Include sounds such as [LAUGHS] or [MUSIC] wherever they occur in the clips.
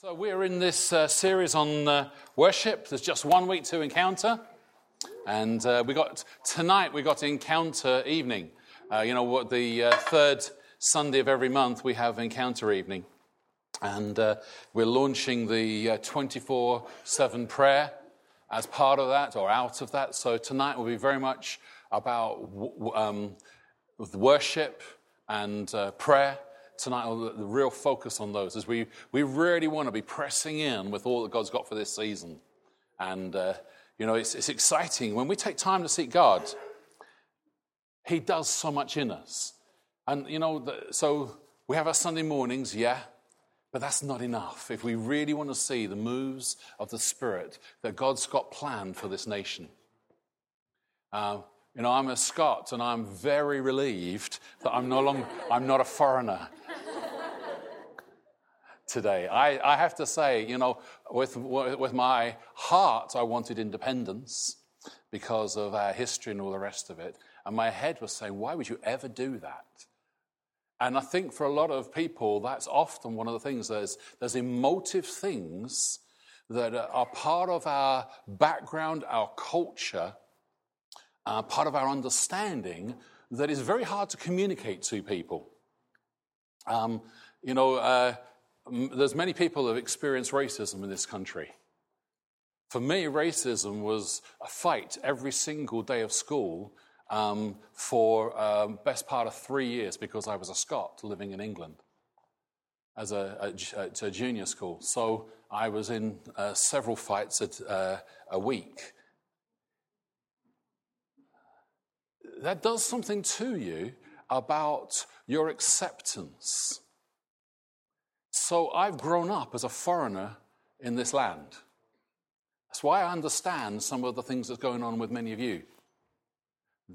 So, we're in this uh, series on uh, worship. There's just one week to encounter. And uh, we got tonight, we got encounter evening. Uh, you know, what the uh, third Sunday of every month, we have encounter evening. And uh, we're launching the 24 7 prayer as part of that or out of that. So, tonight will be very much about um, worship and prayer tonight, the real focus on those is we, we really want to be pressing in with all that God's got for this season. And, uh, you know, it's, it's exciting. When we take time to seek God, He does so much in us. And, you know, the, so we have our Sunday mornings, yeah, but that's not enough. If we really want to see the moves of the Spirit that God's got planned for this nation. Uh, you know, I'm a Scot and I'm very relieved that I'm no longer, I'm not a foreigner today. I, I have to say, you know, with, with my heart, I wanted independence because of our history and all the rest of it. And my head was saying, why would you ever do that? And I think for a lot of people, that's often one of the things. There's, there's emotive things that are part of our background, our culture, uh, part of our understanding that is very hard to communicate to people. Um, you know, uh, there's many people who have experienced racism in this country. For me, racism was a fight every single day of school um, for um, best part of three years because I was a Scot living in England as a, a, a junior school. So I was in uh, several fights at, uh, a week. That does something to you about your acceptance so I've grown up as a foreigner in this land. That's why I understand some of the things that's going on with many of you.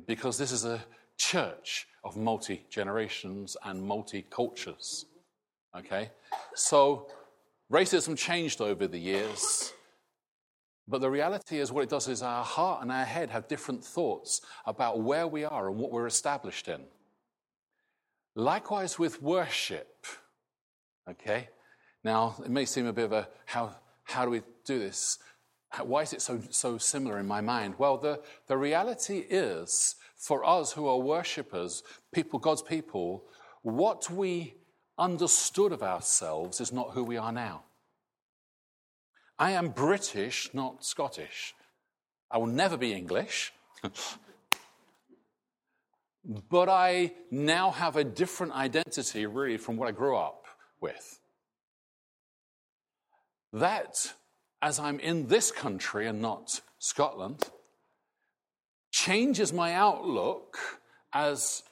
Because this is a church of multi generations and multi cultures. Okay? So racism changed over the years. But the reality is, what it does is our heart and our head have different thoughts about where we are and what we're established in. Likewise with worship. Okay? Now, it may seem a bit of a how, how do we do this? Why is it so, so similar in my mind? Well, the, the reality is for us who are worshippers, people, God's people, what we understood of ourselves is not who we are now. I am British, not Scottish. I will never be English. [LAUGHS] but I now have a different identity, really, from what I grew up with. That, as I'm in this country and not Scotland, changes my outlook as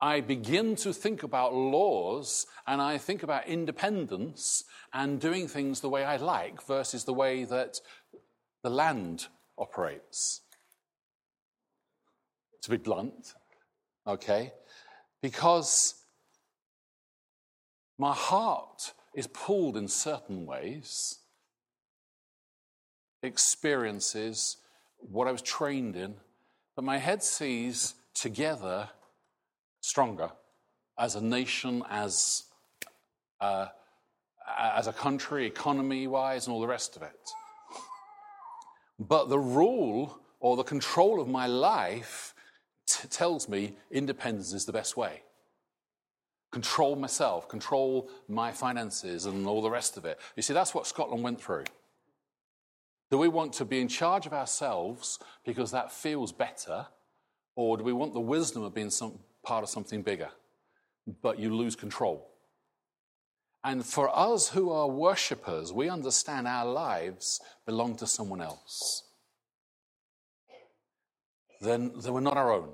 I begin to think about laws and I think about independence and doing things the way I like versus the way that the land operates. To be blunt, okay? Because my heart is pulled in certain ways, experiences, what I was trained in, but my head sees together stronger as a nation, as, uh, as a country, economy wise, and all the rest of it. But the rule or the control of my life t- tells me independence is the best way control myself, control my finances, and all the rest of it. You see, that's what Scotland went through. Do we want to be in charge of ourselves because that feels better, or do we want the wisdom of being some, part of something bigger? But you lose control. And for us who are worshippers, we understand our lives belong to someone else. Then, then we're not our own.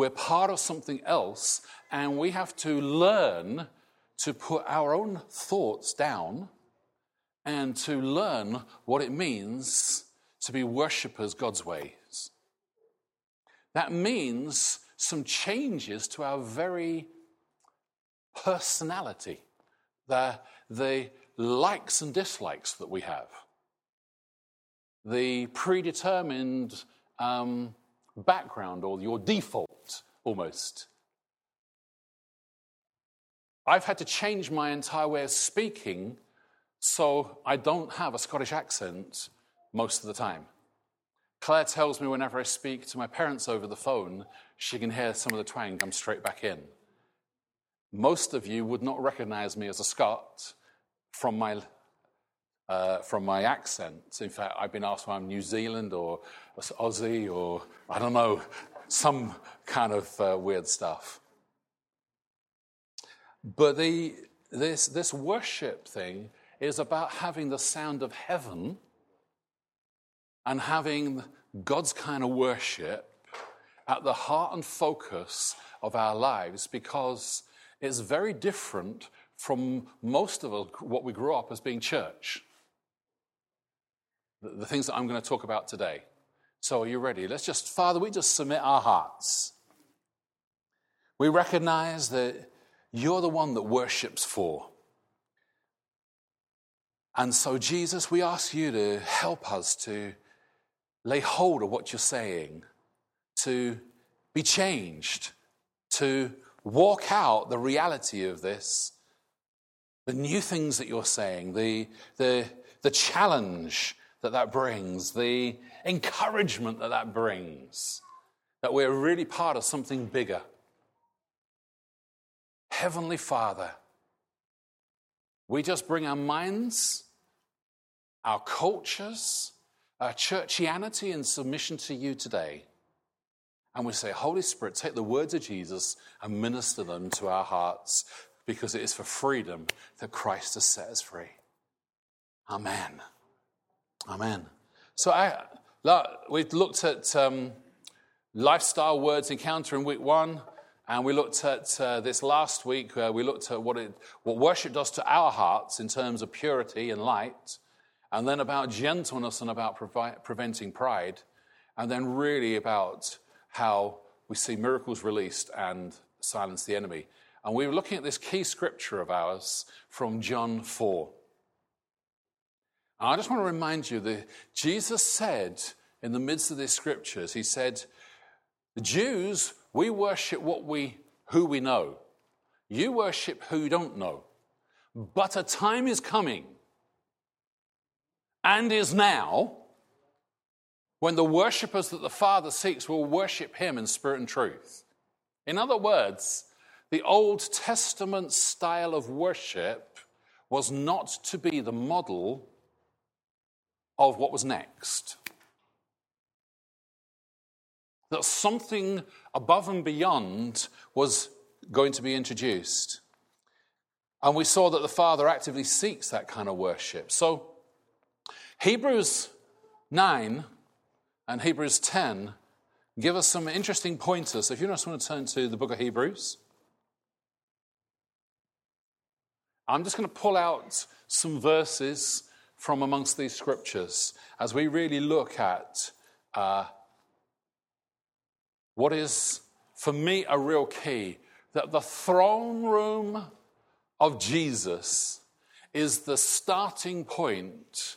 We're part of something else, and we have to learn to put our own thoughts down and to learn what it means to be worshippers God's ways. That means some changes to our very personality, the, the likes and dislikes that we have, the predetermined um, background or your default almost. I've had to change my entire way of speaking So I don't have a Scottish accent most of the time. Claire tells me whenever I speak to my parents over the phone, she can hear some of the twang come straight back in. Most of you would not recognize me as a Scot from my, uh, from my accent. In fact, I've been asked why I'm New Zealand or Aussie or I don't know, some kind of uh, weird stuff. But the, this, this worship thing is about having the sound of heaven and having God's kind of worship at the heart and focus of our lives because it's very different from most of what we grew up as being church. The, things that I'm going to talk about today. So, are you ready? Let's just, Father, we just submit our hearts. We recognize that you're the one that worships for. And so, Jesus, we ask you to help us to lay hold of what you're saying, to be changed, to walk out the reality of this, the new things that you're saying, the, the, the challenge that that brings, the encouragement that that brings, that we're really part of something bigger. Heavenly Father, we just bring our minds, our cultures, our churchianity and submission to you today. And we say, Holy Spirit, take the words of Jesus and minister them to our hearts because it is for freedom that Christ has set us free. Amen. Amen. So I, we looked at um, lifestyle words encounter in week one. And we looked at uh, this last week, uh, we looked at what, it, what worship does to our hearts in terms of purity and light, and then about gentleness and about preventing pride, and then really about how we see miracles released and silence the enemy. And we were looking at this key scripture of ours from John 4. I just want to remind you that Jesus said in the midst of these scriptures, He said, The Jews we worship what we, who we know. You worship who you don't know. But a time is coming and is now when the worshippers that the Father seeks will worship Him in spirit and truth. In other words, the Old Testament style of worship was not to be the model of what was next that something above and beyond was going to be introduced. And we saw that the Father actively seeks that kind of worship. So, Hebrews 9 and Hebrews 10 give us some interesting pointers. So if you just want to turn to the book of Hebrews, I'm just going to pull out some verses from amongst these scriptures as we really look at uh, what is, for me, a real key that the throne room of Jesus is the starting point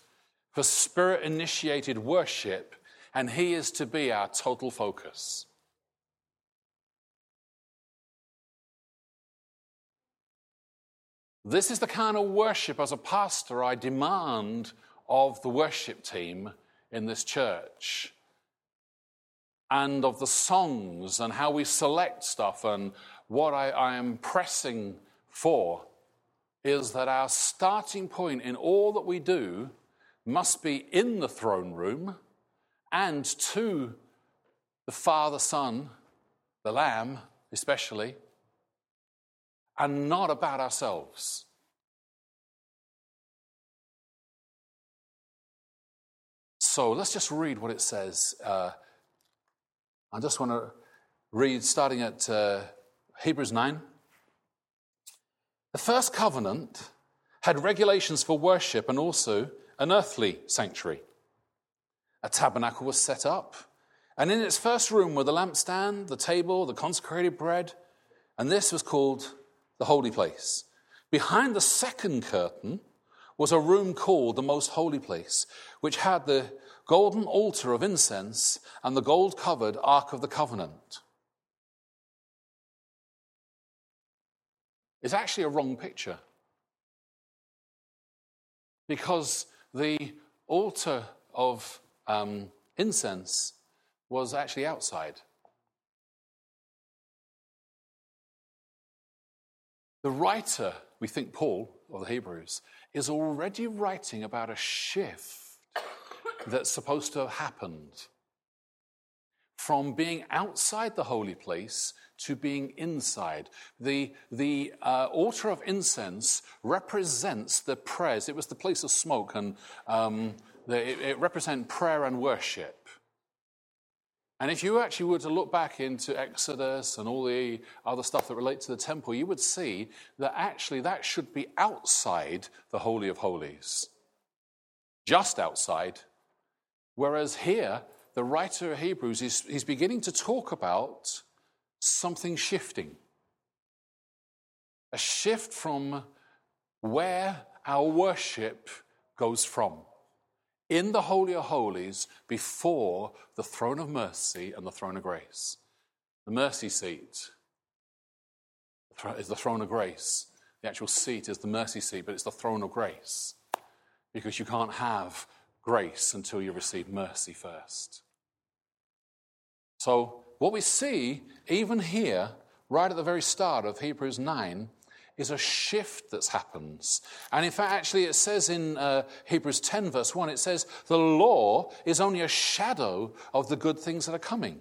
for spirit initiated worship, and He is to be our total focus. This is the kind of worship, as a pastor, I demand of the worship team in this church and of the songs and how we select stuff and what I, I am pressing for is that our starting point in all that we do must be in the throne room and to the Father, Son, the Lamb, especially, and not about ourselves. So let's just read what it says uh, I just want to read starting at uh, Hebrews 9. The first covenant had regulations for worship and also an earthly sanctuary. A tabernacle was set up, and in its first room were the lampstand, the table, the consecrated bread, and this was called the holy place. Behind the second curtain was a room called the most holy place, which had the golden altar of incense, and the gold covered Ark of the Covenant. It's actually a wrong picture. because the altar of um, incense was actually outside. The writer, we think Paul or the Hebrews, is already writing about a shift that's supposed to have happened from being outside the holy place to being inside. The, the uh, altar of incense represents the prayers. It was the place of smoke, and um, the, it, it represents prayer and worship. And if you actually were to look back into Exodus and all the other stuff that relates to the temple, you would see that actually that should be outside the Holy of Holies, just outside. Whereas here, the writer of Hebrews is he's beginning to talk about something shifting. A shift from where our worship goes from in the Holy of Holies before the throne of mercy and the throne of grace. The mercy seat is the throne of grace. The actual seat is the mercy seat, but it's the throne of grace because you can't have grace until you receive mercy first. So, what we see, even here, right at the very start of Hebrews 9, is a shift that happens. And in fact, actually, it says in uh, Hebrews 10, verse 1, it says, the law is only a shadow of the good things that are coming.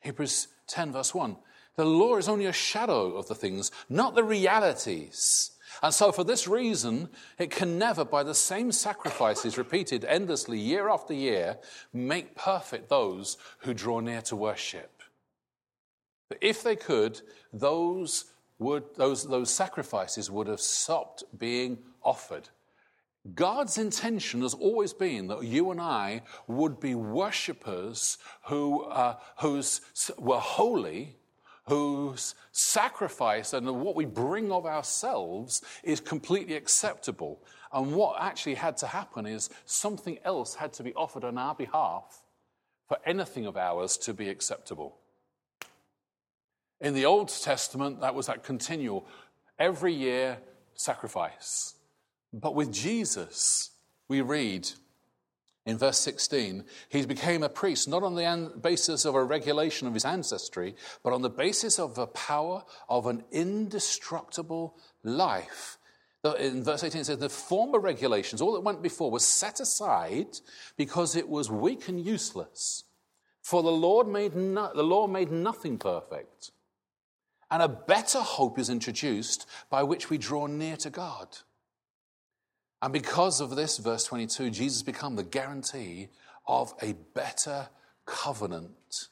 Hebrews 10, verse 1. The law is only a shadow of the things, not the realities. And so, for this reason, it can never, by the same sacrifices repeated endlessly year after year, make perfect those who draw near to worship. But if they could, those, would, those, those sacrifices would have stopped being offered. God's intention has always been that you and I would be worshippers who uh, who's, were holy, whose sacrifice and what we bring of ourselves is completely acceptable. And what actually had to happen is something else had to be offered on our behalf for anything of ours to be acceptable. In the Old Testament, that was that continual, every year sacrifice. But with Jesus, we read in verse 16, he became a priest not on the basis of a regulation of his ancestry, but on the basis of the power of an indestructible life. In verse 18, it says, The former regulations, all that went before, was set aside because it was weak and useless. For the, Lord made no, the law made nothing perfect. And a better hope is introduced by which we draw near to God. And because of this, verse 22, Jesus become the guarantee of a better covenant.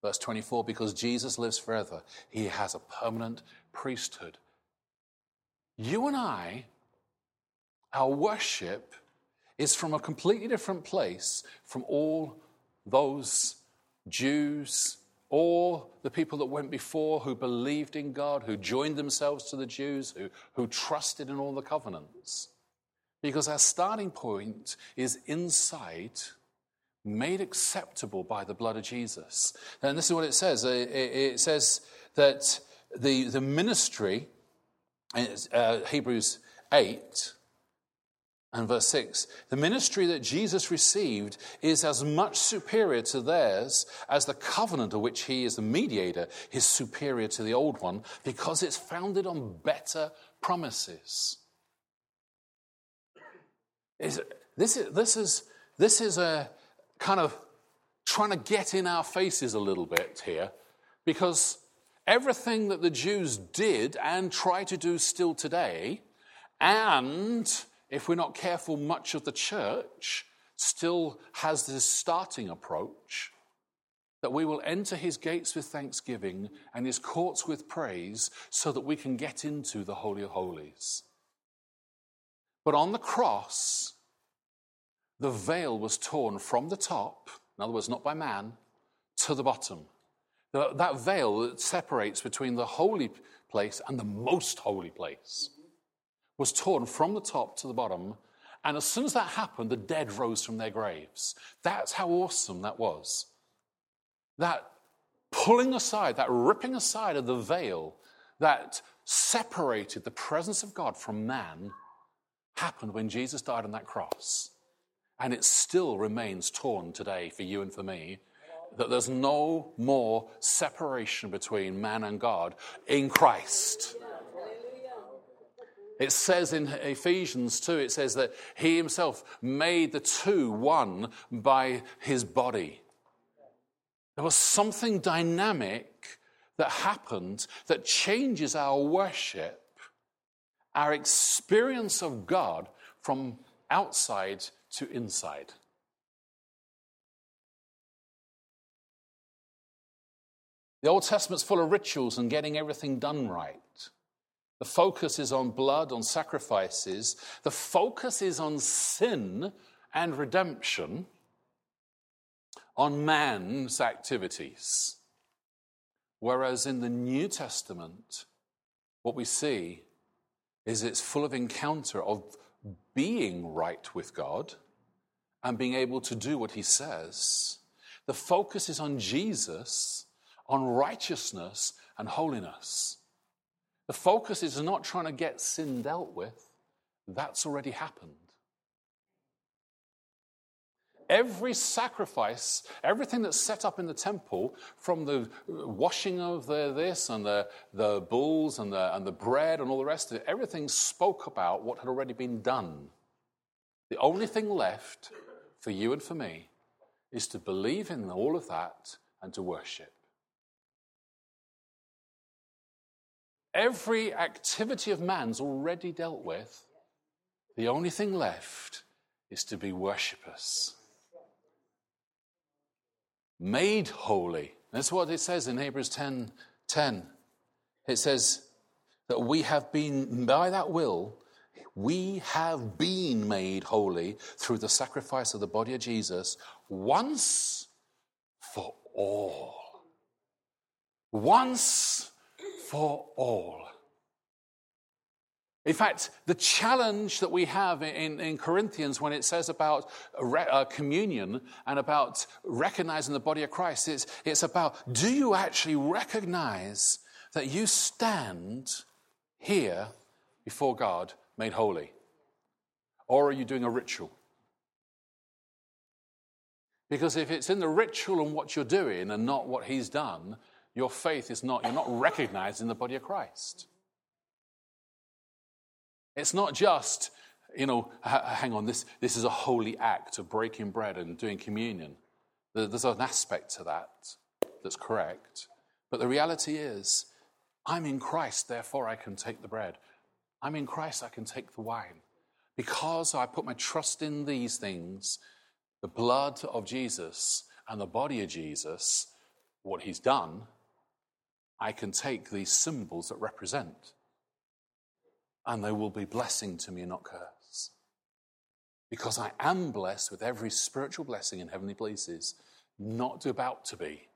Verse 24, because Jesus lives forever, he has a permanent priesthood. You and I, our worship is from a completely different place from all those Jews all the people that went before who believed in God, who joined themselves to the Jews, who, who trusted in all the covenants. Because our starting point is inside, made acceptable by the blood of Jesus. And this is what it says it, says that the, the ministry, uh, Hebrews 8, and verse 6 the ministry that Jesus received is as much superior to theirs as the covenant of which he is the mediator is superior to the old one because it's founded on better promises. Is, this, is, this, is, this is a kind of trying to get in our faces a little bit here because everything that the Jews did and try to do still today and if we're not careful, much of the church still has this starting approach that we will enter his gates with thanksgiving and his courts with praise so that we can get into the Holy of Holies. But on the cross, the veil was torn from the top, in other words, not by man, to the bottom. That veil that separates between the holy place and the most holy place was torn from the top to the bottom. And as soon as that happened, the dead rose from their graves. That's how awesome that was. That pulling aside, that ripping aside of the veil that separated the presence of God from man happened when Jesus died on that cross. And it still remains torn today for you and for me that there's no more separation between man and God in Christ. It says in Ephesians 2, it says that he himself made the two one by his body. There was something dynamic that happened that changes our worship, our experience of God from outside to inside. The Old Testament's full of rituals and getting everything done right. The focus is on blood, on sacrifices. The focus is on sin and redemption, on man's activities. Whereas in the New Testament, what we see is it's full of encounter of being right with God and being able to do what he says. The focus is on Jesus, on righteousness and holiness. The focus is not trying to get sin dealt with, that's already happened. Every sacrifice, everything that's set up in the temple, from the washing of the, this and the, the bulls and the, and the bread and all the rest of it, everything spoke about what had already been done. The only thing left for you and for me is to believe in all of that and to worship. Every activity of man's already dealt with. The only thing left is to be worshippers. Made holy. That's what it says in Hebrews 10 10. It says that we have been, by that will, we have been made holy through the sacrifice of the body of Jesus once for all. Once for all. In fact, the challenge that we have in, in Corinthians when it says about re, uh, communion and about recognizing the body of Christ, is it's about do you actually recognize that you stand here before God made holy? Or are you doing a ritual? Because if it's in the ritual and what you're doing and not what He's done, your faith is not, you're not recognized in the body of Christ. It's not just, you know, hang on, this, this is a holy act of breaking bread and doing communion. There's an aspect to that that's correct. But the reality is, I'm in Christ, therefore I can take the bread. I'm in Christ, I can take the wine. Because I put my trust in these things, the blood of Jesus and the body of Jesus, what he's done, I can take these symbols that represent, and they will be blessing to me not curse. Because I am blessed with every spiritual blessing in heavenly places, not about to be.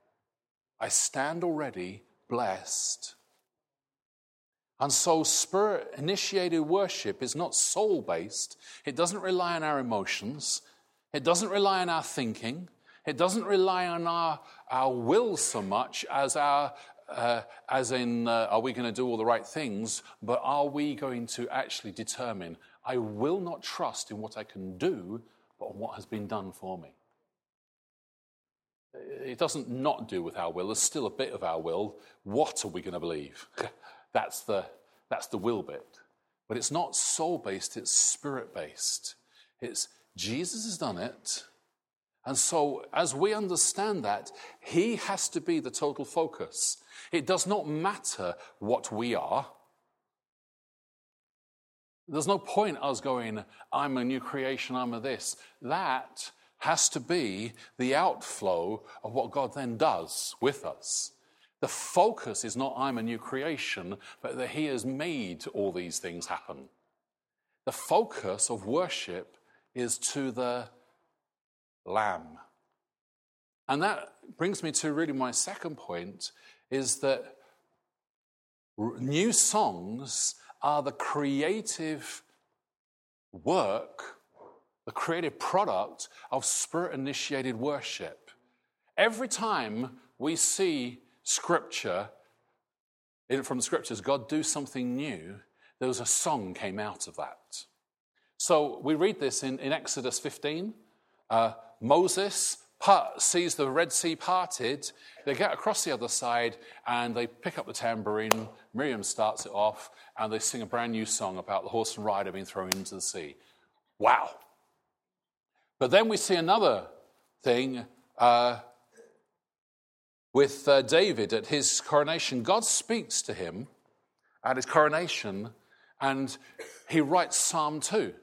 I stand already blessed. And so, spirit initiated worship is not soul based. It doesn't rely on our emotions. It doesn't rely on our thinking. It doesn't rely on our, our will so much as our uh, as in, uh, are we going to do all the right things? But are we going to actually determine, I will not trust in what I can do, but on what has been done for me? It doesn't not do with our will. There's still a bit of our will. What are we going to believe? [LAUGHS] that's, the, that's the will bit. But it's not soul based, it's spirit based. It's Jesus has done it. And so, as we understand that, He has to be the total focus. It does not matter what we are. There's no point us going, I'm a new creation, I'm a this. That has to be the outflow of what God then does with us. The focus is not, I'm a new creation, but that He has made all these things happen. The focus of worship is to the Lamb. And that brings me to really my second point is that new songs are the creative work, the creative product of spirit initiated worship. Every time we see scripture, from the scriptures, God do something new, there was a song came out of that. So we read this in, in Exodus 15. Uh, Moses part, sees the Red Sea parted. They get across the other side and they pick up the tambourine. Miriam starts it off and they sing a brand new song about the horse and rider being thrown into the sea. Wow. But then we see another thing uh, with uh, David at his coronation. God speaks to him at his coronation and he writes Psalm 2.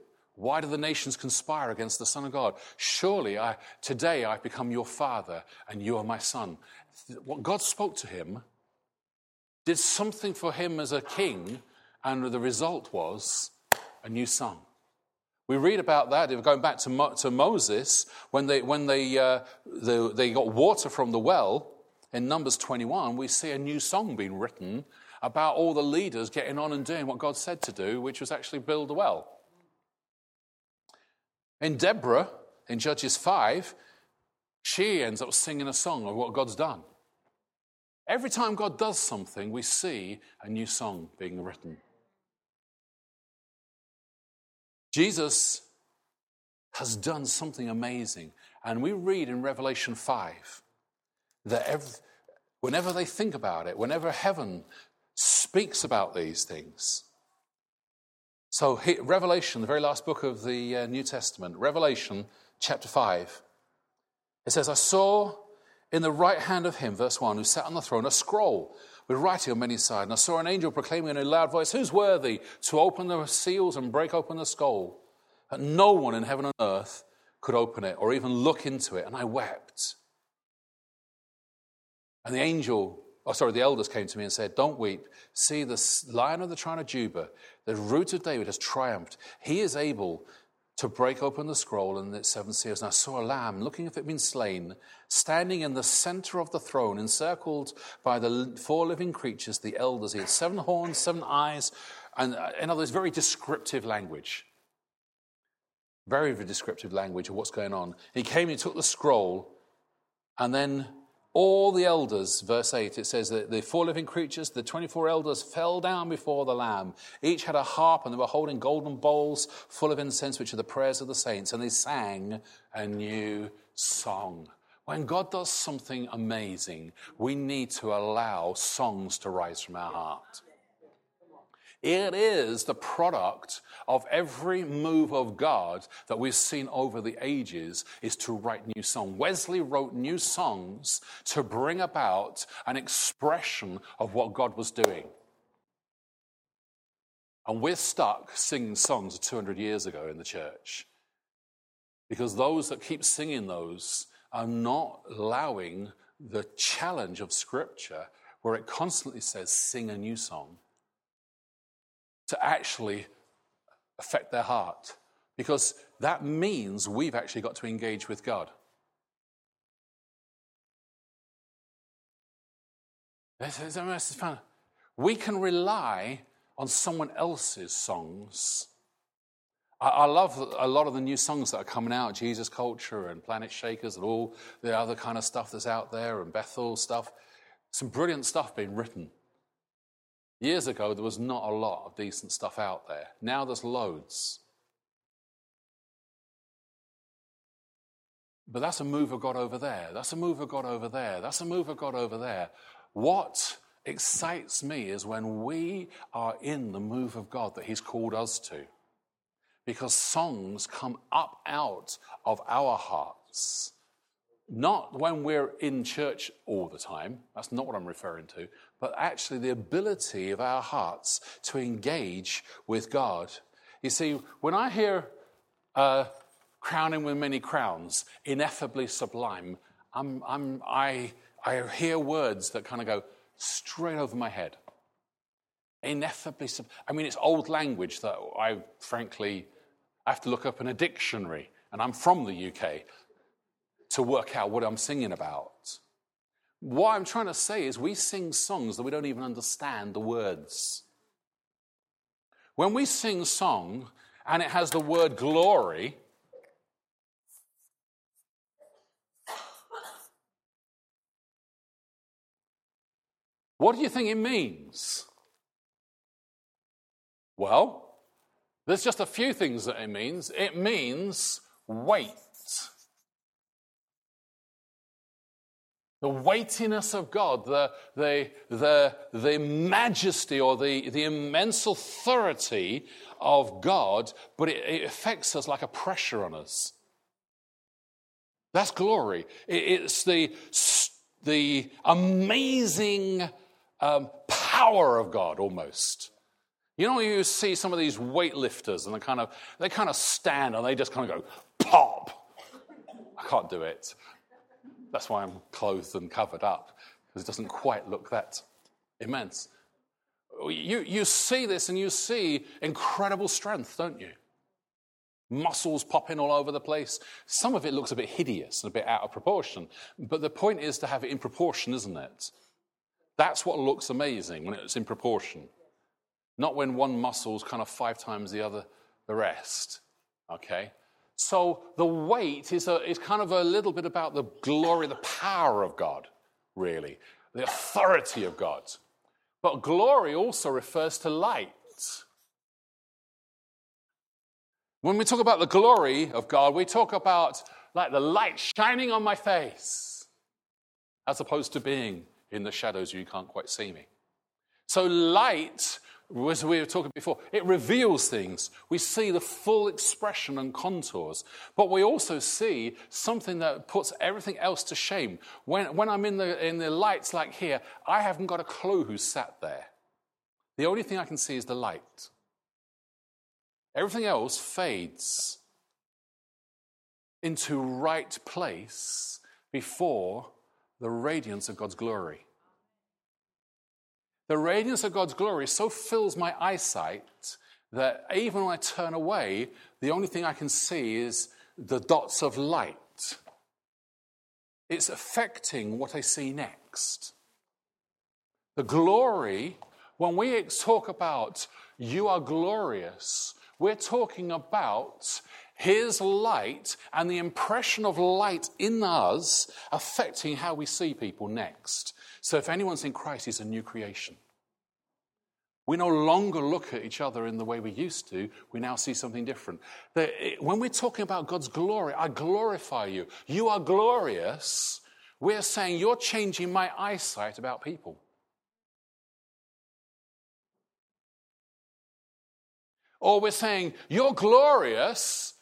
Why do the nations conspire against the Son of God? Surely I, today I've become your father and you are my son. What God spoke to him did something for him as a king, and the result was a new song. We read about that, going back to, Mo, to Moses, when, they, when they, uh, the, they got water from the well in Numbers 21, we see a new song being written about all the leaders getting on and doing what God said to do, which was actually build a well. In Deborah, in Judges 5, she ends up singing a song of what God's done. Every time God does something, we see a new song being written. Jesus has done something amazing. And we read in Revelation 5 that every, whenever they think about it, whenever heaven speaks about these things, so, Revelation, the very last book of the uh, New Testament, Revelation chapter 5, it says, I saw in the right hand of him, verse 1, who sat on the throne, a scroll with writing on many sides. And I saw an angel proclaiming in a loud voice, Who's worthy to open the seals and break open the scroll? And no one in heaven and earth could open it or even look into it. And I wept. And the angel oh, sorry, the elders came to me and said, Don't weep. See, the lion of the tribe of Judah, the root of David, has triumphed. He is able to break open the scroll and its seven seals. And I saw a lamb, looking if it had been slain, standing in the center of the throne, encircled by the four living creatures, the elders. He had seven horns, seven eyes, and uh, in other words, very descriptive language. Very, very descriptive language of what's going on. He came, he took the scroll, and then all the elders, verse 8, it says that the four living creatures, the 24 elders, fell down before the Lamb. Each had a harp, and they were holding golden bowls full of incense, which are the prayers of the saints, and they sang a new song. When God does something amazing, we need to allow songs to rise from our heart. It is the product of every move of God that we've seen over the ages is to write new songs. Wesley wrote new songs to bring about an expression of what God was doing. And we're stuck singing songs of 200 years ago in the church. Because those that keep singing those are not allowing the challenge of Scripture, where it constantly says, sing a new song to actually affect their heart because that means we've actually got to engage with God. We can rely on someone else's songs. I, love a lot of the new songs that are coming out, Jesus Culture and Planetshakers and all the other kind of stuff that's out there and Bethel stuff. Some brilliant stuff being written. Years ago, there was not a lot of decent stuff out there. Now there's loads. But that's a move of God over there. That's a move of God over there. That's a move of God over there. What excites me is when we are in the move of God that He's called us to. Because songs come up out of our hearts. Not when we're in church all the time. That's not what I'm referring to but actually the ability of our hearts to engage with God. You see, when I hear uh, crowning with many crowns, ineffably sublime, I'm, I'm, I, I hear words that kind of go straight over my head. Ineffably sublime. I mean, it's old language that I frankly I have to look up in a dictionary, and I'm from the UK, to work out what I'm singing about. What I'm trying to say is we sing songs that we don't even understand the words. When we sing song and it has the word glory, What do you think it means? Well, there's just a few things that it means. It means weight. The weightiness of God, the, the, the, the majesty or the, the immense authority of God, but it, it affects us like a pressure on us. That's glory. It, it's the, the amazing um, power of God almost. You know, you see some of these weightlifters and they kind of, they kind of stand and they just kind of go, pop. I can't do it. That's why I'm clothed and covered up, because it doesn't quite look that immense. You, you see this and you see incredible strength, don't you? Muscles popping all over the place. Some of it looks a bit hideous and a bit out of proportion. But the point is to have it in proportion, isn't it? That's what looks amazing when it's in proportion. Not when one muscle's kind of five times the other, the rest. Okay? So the weight is, a, is kind of a little bit about the glory, the power of God, really, the authority of God. But glory also refers to light. When we talk about the glory of God, we talk about like the light shining on my face, as opposed to being in the shadows, you can't quite see me. So light as we were talking before, it reveals things. We see the full expression and contours, but we also see something that puts everything else to shame. When, when I'm in the, in the lights like here, I haven't got a clue who sat there. The only thing I can see is the light. Everything else fades into right place before the radiance of God's glory. The radiance of God's glory so fills my eyesight that even when I turn away, the only thing I can see is the dots of light. It's affecting what I see next. The glory, when we talk about you are glorious, we're talking about his light and the impression of light in us affecting how we see people next. So if anyone's in Christ, he's a new creation. We no longer look at each other in the way we used to. We now see something different. When we're talking about God's glory, I glorify you. You are glorious. We're saying you're changing my eyesight about people. Or we're saying, You're glorious,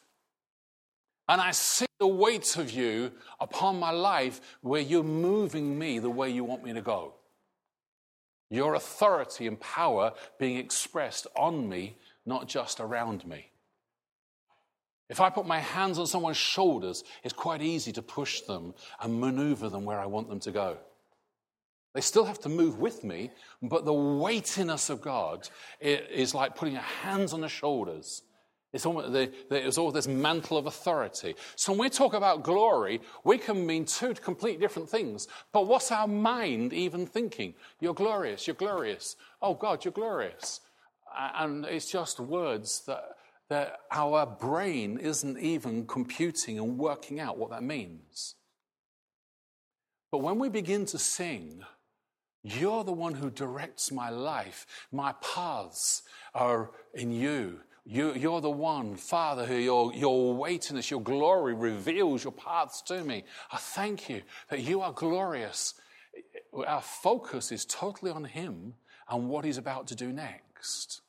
and I see the weight of you upon my life where you're moving me the way you want me to go. Your authority and power being expressed on me, not just around me. If I put my hands on someone's shoulders, it's quite easy to push them and maneuver them where I want them to go. They still have to move with me, but the weightiness of God is like putting your hands on the shoulders it's all this mantle of authority. So when we talk about glory, we can mean two completely different things. But what's our mind even thinking? You're glorious, you're glorious. Oh God, you're glorious. And it's just words that, that our brain isn't even computing and working out what that means. But when we begin to sing, you're the one who directs my life. My paths are in you. You, are the one, Father, who your, your weightiness, your glory reveals your paths to me. I thank you that you are glorious. Our focus is totally on Him and what He's about to do next.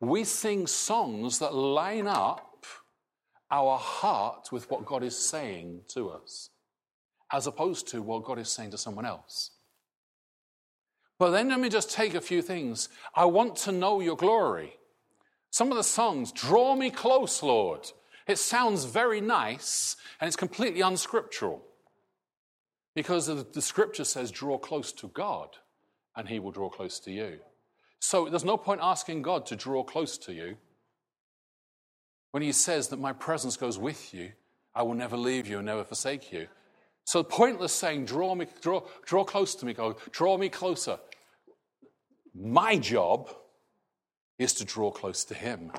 We sing songs that line up our heart with what God is saying to us, as opposed to what God is saying to someone else. But then let me just take a few things. I want to know your glory. Some of the songs, Draw Me Close, Lord. It sounds very nice and it's completely unscriptural because the scripture says, Draw close to God and he will draw close to you. So there's no point asking God to draw close to you when he says that my presence goes with you, I will never leave you and never forsake you. So pointless saying, draw me, draw, draw close to me, go, draw me closer. My job is to draw close to Him.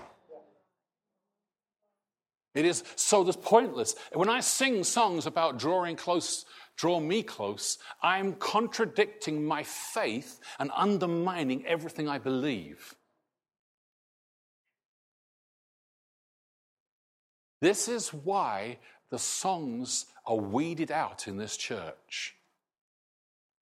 It is so that's pointless. When I sing songs about drawing close, draw me close, I'm contradicting my faith and undermining everything I believe. This is why the songs are weeded out in this church.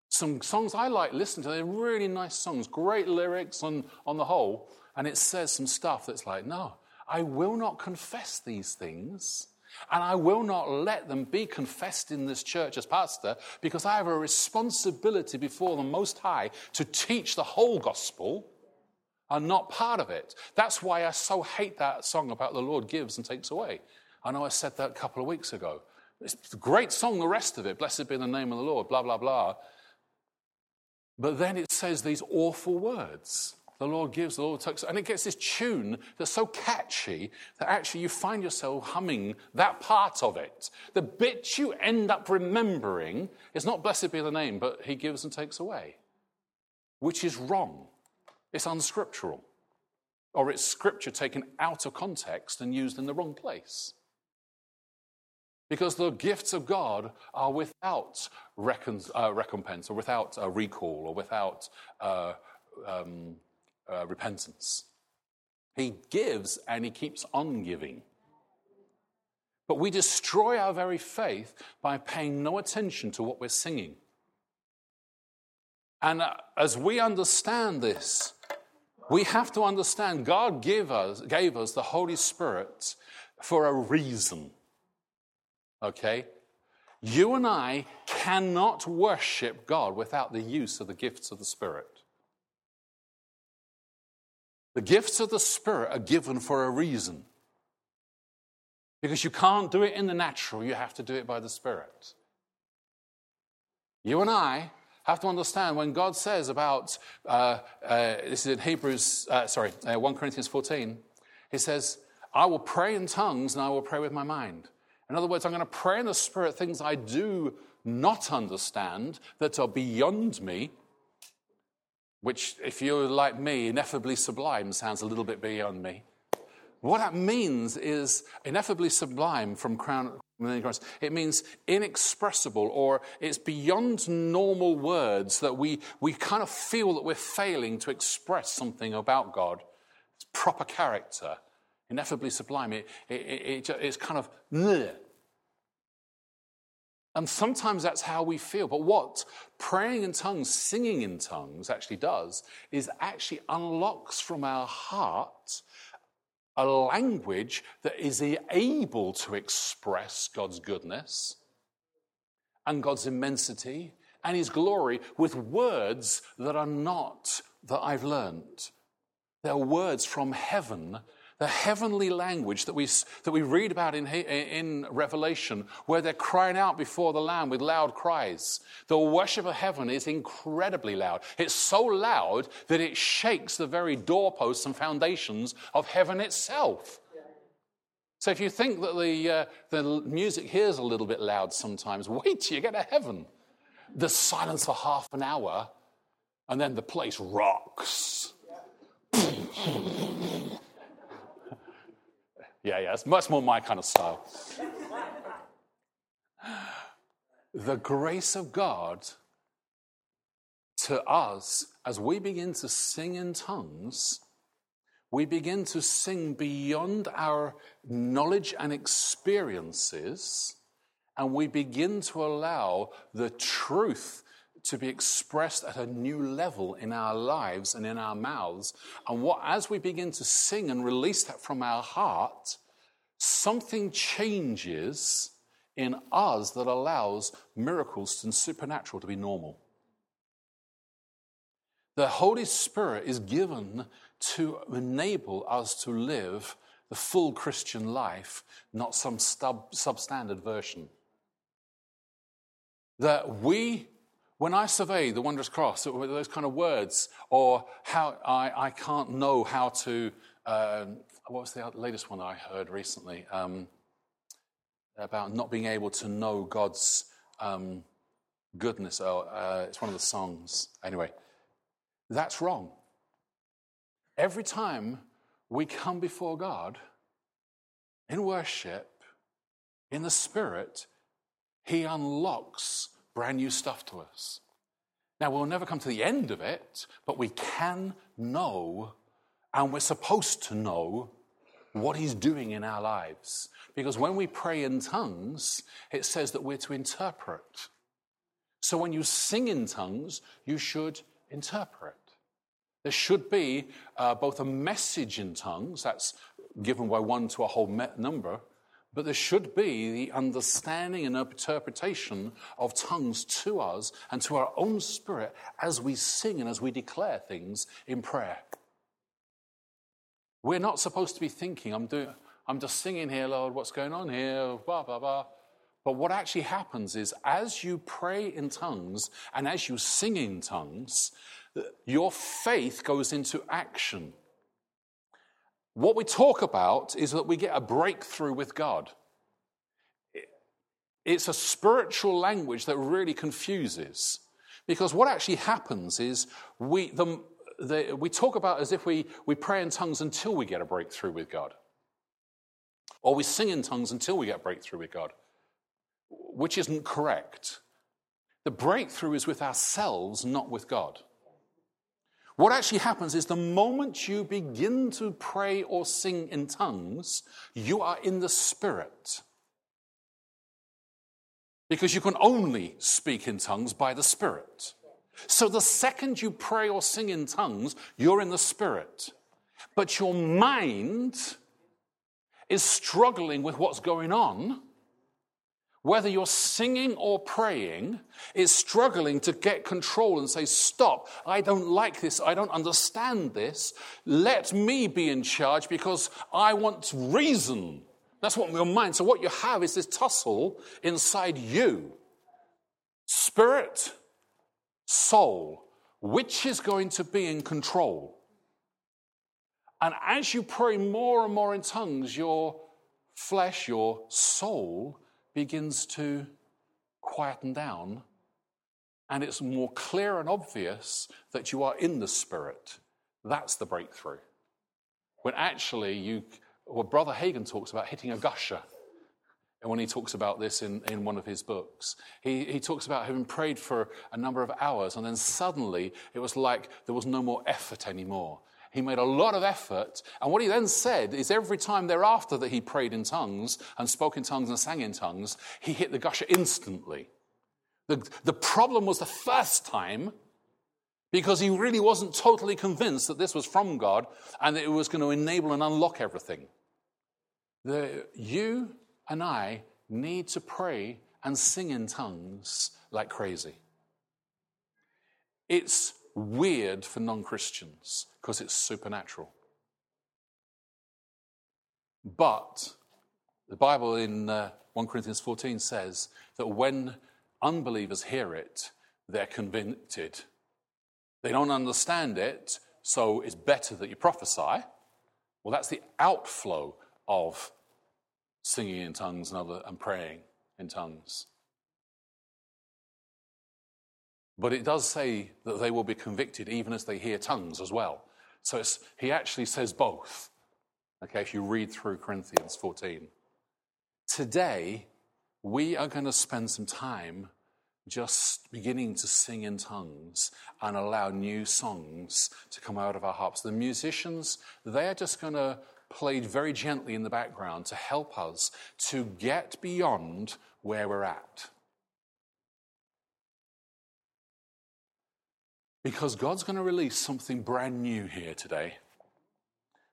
Some songs I like listening to, they're really nice songs, great lyrics on, on the whole, and it says some stuff that's like, no, I will not confess these things. And I will not let them be confessed in this church as pastor because I have a responsibility before the Most High to teach the whole gospel and not part of it. That's why I so hate that song about the Lord gives and takes away. I know I said that a couple of weeks ago. It's a great song, the rest of it. Blessed be the name of the Lord, blah, blah, blah. But then it says these awful words. The Lord gives, the Lord takes. And it gets this tune that's so catchy that actually you find yourself humming that part of it. The bit you end up remembering is not blessed be the name, but He gives and takes away, which is wrong. It's unscriptural. Or it's scripture taken out of context and used in the wrong place. Because the gifts of God are without recon- uh, recompense or without uh, recall or without uh, um, uh, repentance. He gives and he keeps on giving. But we destroy our very faith by paying no attention to what we're singing. And uh, as we understand this, we have to understand God gave us, gave us the Holy Spirit for a reason. Okay? You and I cannot worship God without the use of the gifts of the Spirit. The gifts of the Spirit are given for a reason. Because you can't do it in the natural, you have to do it by the Spirit. You and I have to understand when God says about, uh, uh, this is in Hebrews, uh, sorry, uh, 1 Corinthians 14, he says, I will pray in tongues and I will pray with my mind. In other words, I'm going to pray in the Spirit things I do not understand that are beyond me, which, if you're like me, ineffably sublime sounds a little bit beyond me. What that means is ineffably sublime from crown. It means inexpressible, or it's beyond normal words that we, we kind of feel that we're failing to express something about God. It's proper character, ineffably sublime. It, it, it, it's kind of. And sometimes that's how we feel. But what praying in tongues, singing in tongues actually does is actually unlocks from our heart a language that is able to express God's goodness and God's immensity and His glory with words that are not that I've learned. They're words from heaven the heavenly language that we, that we read about in, in Revelation, where they're crying out before the Lamb with loud cries. The worship of heaven is incredibly loud. It's so loud that it shakes the very doorposts and foundations of heaven itself. So if you think that the, uh, the music here is a little bit loud sometimes, wait till you get to heaven. The silence for half an hour, and then the place rocks. Yeah, yeah, it's much more my kind of style. the grace of God to us as we begin to sing in tongues, we begin to sing beyond our knowledge and experiences, and we begin to allow the truth to be expressed at a new level in our lives and in our mouths. And what, as we begin to sing and release that from our heart, something changes in us that allows miracles and supernatural to be normal. The Holy Spirit is given to enable us to live the full Christian life, not some stub, substandard version. That we when I survey the wondrous cross, those kind of words, or how I, I can't know how to, uh, what was the latest one I heard recently? Um, about not being able to know God's um, goodness. Oh, uh, it's one of the songs. Anyway, that's wrong. Every time we come before God in worship, in the Spirit, He unlocks brand new stuff to us. Now, we'll never come to the end of it, but we can know, and we're supposed to know, what He's doing in our lives. Because when we pray in tongues, it says that we're to interpret. So when you sing in tongues, you should interpret. There should be uh, both a message in tongues, that's given by one to a whole number, but there should be the understanding and interpretation of tongues to us and to our own spirit as we sing and as we declare things in prayer. We're not supposed to be thinking, I'm, doing, I'm just singing here, Lord, what's going on here, blah, blah, blah. But what actually happens is as you pray in tongues and as you sing in tongues, your faith goes into action. What we talk about is that we get a breakthrough with God. It's a spiritual language that really confuses. Because what actually happens is we, the, the, we talk about as if we, we pray in tongues until we get a breakthrough with God. Or we sing in tongues until we get a breakthrough with God, which isn't correct. The breakthrough is with ourselves, not with God. What actually happens is the moment you begin to pray or sing in tongues, you are in the Spirit. Because you can only speak in tongues by the Spirit. So the second you pray or sing in tongues, you're in the Spirit. But your mind is struggling with what's going on whether you're singing or praying, is struggling to get control and say, Stop, I don't like this, I don't understand this. Let me be in charge because I want reason. That's what your mind. So, what you have is this tussle inside you spirit, soul. Which is going to be in control? And as you pray more and more in tongues, your flesh, your soul, begins to quieten down, and it's more clear and obvious that you are in the Spirit. That's the breakthrough. When actually, you, well, Brother Hagin talks about hitting a gusher. And when he talks about this in, in one of his books, he, he talks about having prayed for a number of hours, and then suddenly it was like there was no more effort anymore. He made a lot of effort. And what he then said is every time thereafter that he prayed in tongues and spoke in tongues and sang in tongues, he hit the gusher instantly. The, the problem was the first time because he really wasn't totally convinced that this was from God and that it was going to enable and unlock everything. The, you and I need to pray and sing in tongues like crazy. It's weird for non Christians because it's supernatural. But the Bible in uh, 1 Corinthians 14 says that when unbelievers hear it, they're convicted. They don't understand it, so it's better that you prophesy. Well, that's the outflow of singing in tongues and, other, and praying in tongues. But it does say that they will be convicted even as they hear tongues as well. So he actually says both. Okay, if you read through Corinthians 14. Today, we are going to spend some time just beginning to sing in tongues and allow new songs to come out of our harps. The musicians, they are just going to play very gently in the background to help us to get beyond where we're at. Because God's going to release something brand new here today.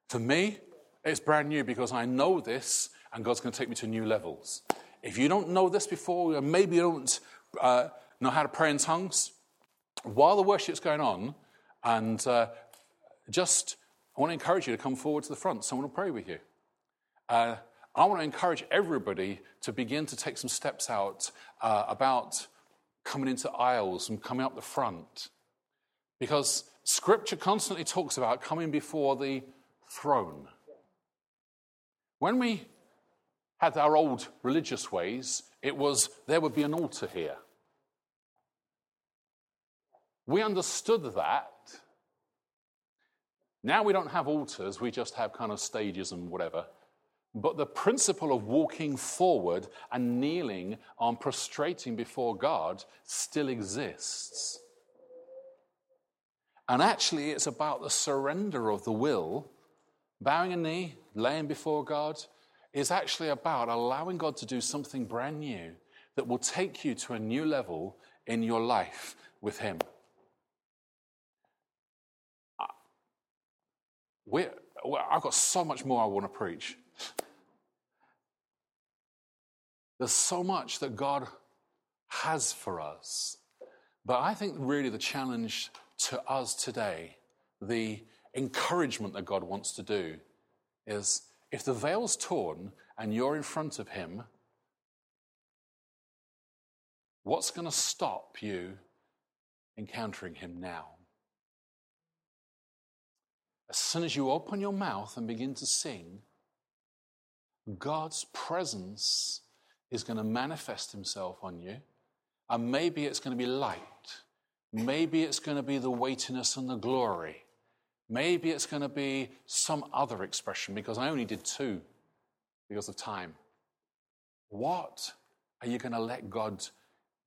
For me, it's brand new because I know this and God's going to take me to new levels. If you don't know this before, maybe you don't uh, know how to pray in tongues, while the worship's going on, and uh, just I want to encourage you to come forward to the front. Someone will pray with you. Uh, I want to encourage everybody to begin to take some steps out uh, about coming into aisles and coming up the front because Scripture constantly talks about coming before the throne. When we had our old religious ways, it was there would be an altar here. We understood that. Now we don't have altars, we just have kind of stages and whatever. But the principle of walking forward and kneeling and prostrating before God still exists. And actually, it's about the surrender of the will, bowing a knee, laying before God, is actually about allowing God to do something brand new that will take you to a new level in your life with Him. We're, I've got so much more I want to preach. There's so much that God has for us. But I think really the challenge to us today, the encouragement that God wants to do, is if the veil's torn and you're in front of Him, what's going to stop you encountering Him now? As soon as you open your mouth and begin to sing, God's presence is going to manifest himself on you. And maybe it's going to be light. Maybe it's going to be the weightiness and the glory. Maybe it's going to be some other expression because I only did two because of time. What are you going to let God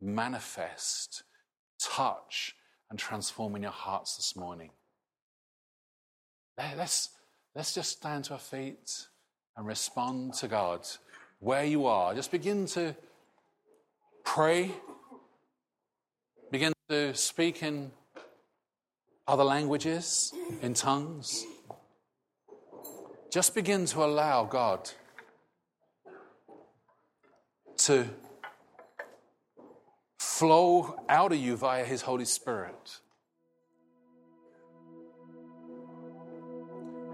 manifest, touch, and transform in your hearts this morning? Let's, let's just stand to our feet and respond to God where you are. Just begin to pray, to speak in other languages, in tongues. Just begin to allow God to flow out of you via His Holy Spirit.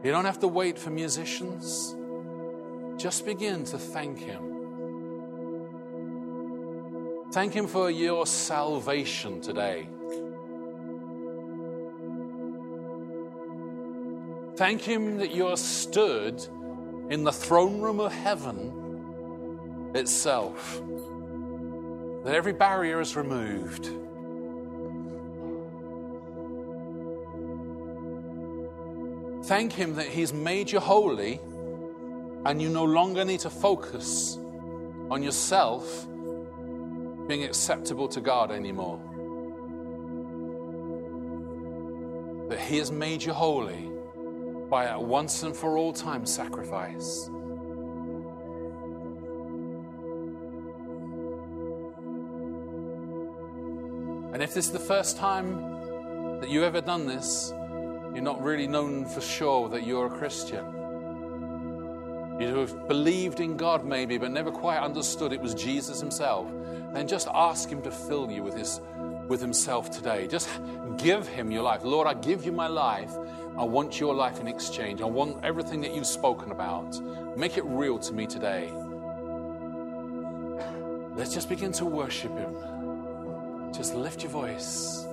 You don't have to wait for musicians. Just begin to thank Him. Thank Him for your salvation today. Thank Him that you're stood in the throne room of heaven itself, that every barrier is removed. Thank Him that He's made you holy and you no longer need to focus on yourself being acceptable to God anymore. That He has made you holy by a once and for all time sacrifice. And if this is the first time that you've ever done this, you're not really known for sure that you're a Christian. You have believed in God maybe, but never quite understood it was Jesus Himself. Then just ask Him to fill you with His with Himself today. Just give Him your life. Lord, I give you my life. I want your life in exchange. I want everything that you've spoken about. Make it real to me today. Let's just begin to worship Him. Just lift your voice.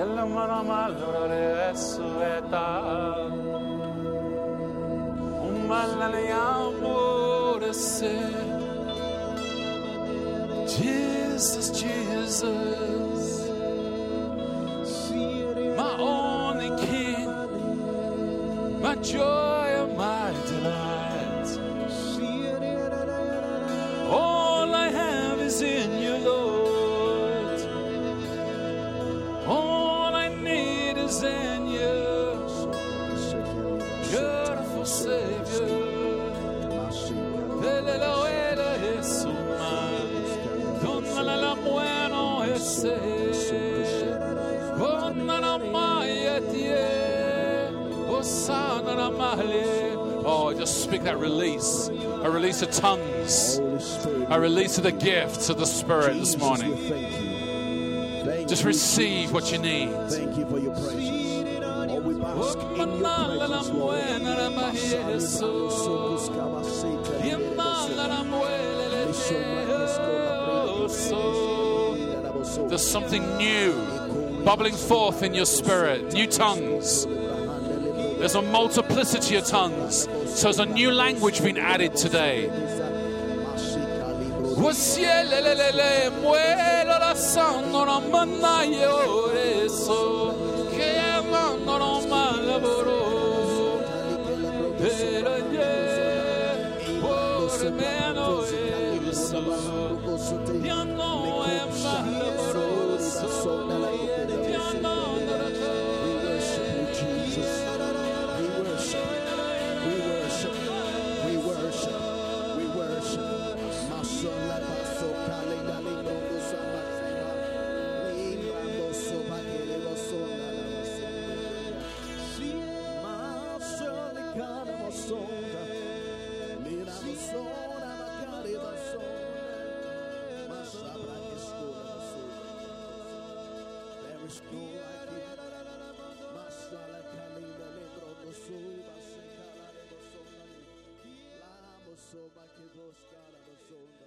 Malambra es y la mala malora es eta un mal le amore se Jesus Jesus. My only king my joy Just speak that release. A release of tongues. A release of the gifts of the Spirit this morning. Just receive what you need. Thank you for your presence. We bask in your presence. There's something new bubbling forth in your spirit, new tongues. There's a multiplicity of tongues. So there's a new language being added today. È malvoroso, è malvoroso. So.